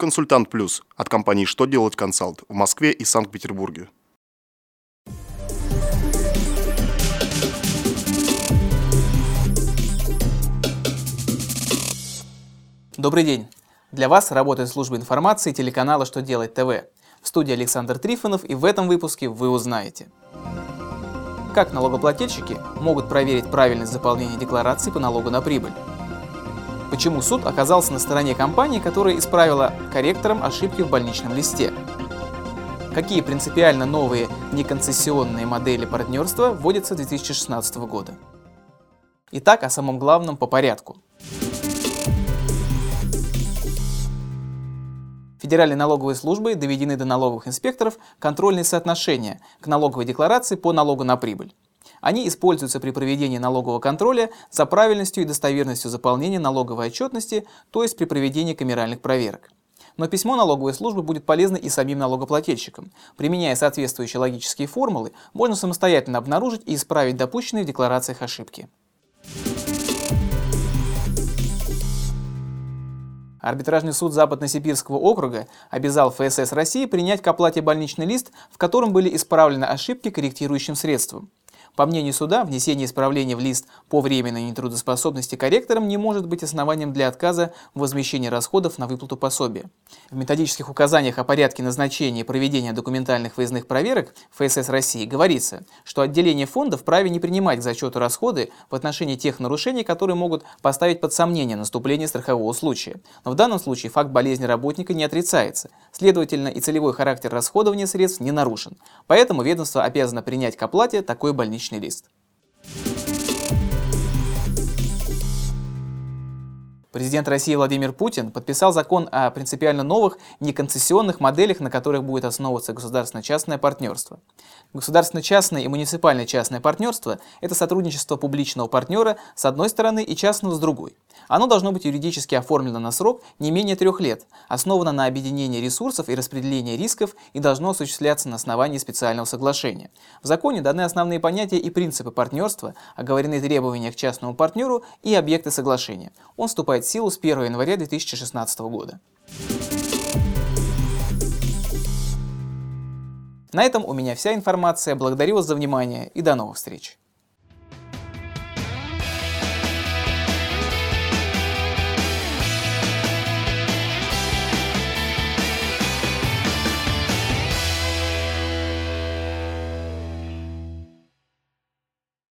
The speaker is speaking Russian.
Консультант Плюс от компании «Что делать консалт» в Москве и Санкт-Петербурге. Добрый день! Для вас работает служба информации телеканала «Что делать ТВ». В студии Александр Трифонов и в этом выпуске вы узнаете Как налогоплательщики могут проверить правильность заполнения декларации по налогу на прибыль Почему суд оказался на стороне компании, которая исправила корректором ошибки в больничном листе? Какие принципиально новые неконцессионные модели партнерства вводятся с 2016 года? Итак, о самом главном по порядку. Федеральной налоговой службой доведены до налоговых инспекторов контрольные соотношения к налоговой декларации по налогу на прибыль. Они используются при проведении налогового контроля за правильностью и достоверностью заполнения налоговой отчетности, то есть при проведении камеральных проверок. Но письмо налоговой службы будет полезно и самим налогоплательщикам. Применяя соответствующие логические формулы, можно самостоятельно обнаружить и исправить допущенные в декларациях ошибки. Арбитражный суд Западно-Сибирского округа обязал ФСС России принять к оплате больничный лист, в котором были исправлены ошибки корректирующим средством. По мнению суда, внесение исправления в лист по временной нетрудоспособности корректором не может быть основанием для отказа в возмещении расходов на выплату пособия. В методических указаниях о порядке назначения и проведения документальных выездных проверок ФСС России говорится, что отделение фонда вправе не принимать к зачету расходы в отношении тех нарушений, которые могут поставить под сомнение наступление страхового случая. Но в данном случае факт болезни работника не отрицается, следовательно и целевой характер расходования средств не нарушен. Поэтому ведомство обязано принять к оплате такой больничный личный лист. Президент России Владимир Путин подписал закон о принципиально новых неконцессионных моделях, на которых будет основываться государственно-частное партнерство. Государственно-частное и муниципально-частное партнерство – это сотрудничество публичного партнера с одной стороны и частного с другой. Оно должно быть юридически оформлено на срок не менее трех лет, основано на объединении ресурсов и распределении рисков и должно осуществляться на основании специального соглашения. В законе даны основные понятия и принципы партнерства, оговорены требования к частному партнеру и объекты соглашения. Он вступает в силу с 1 января 2016 года. На этом у меня вся информация. Благодарю вас за внимание и до новых встреч.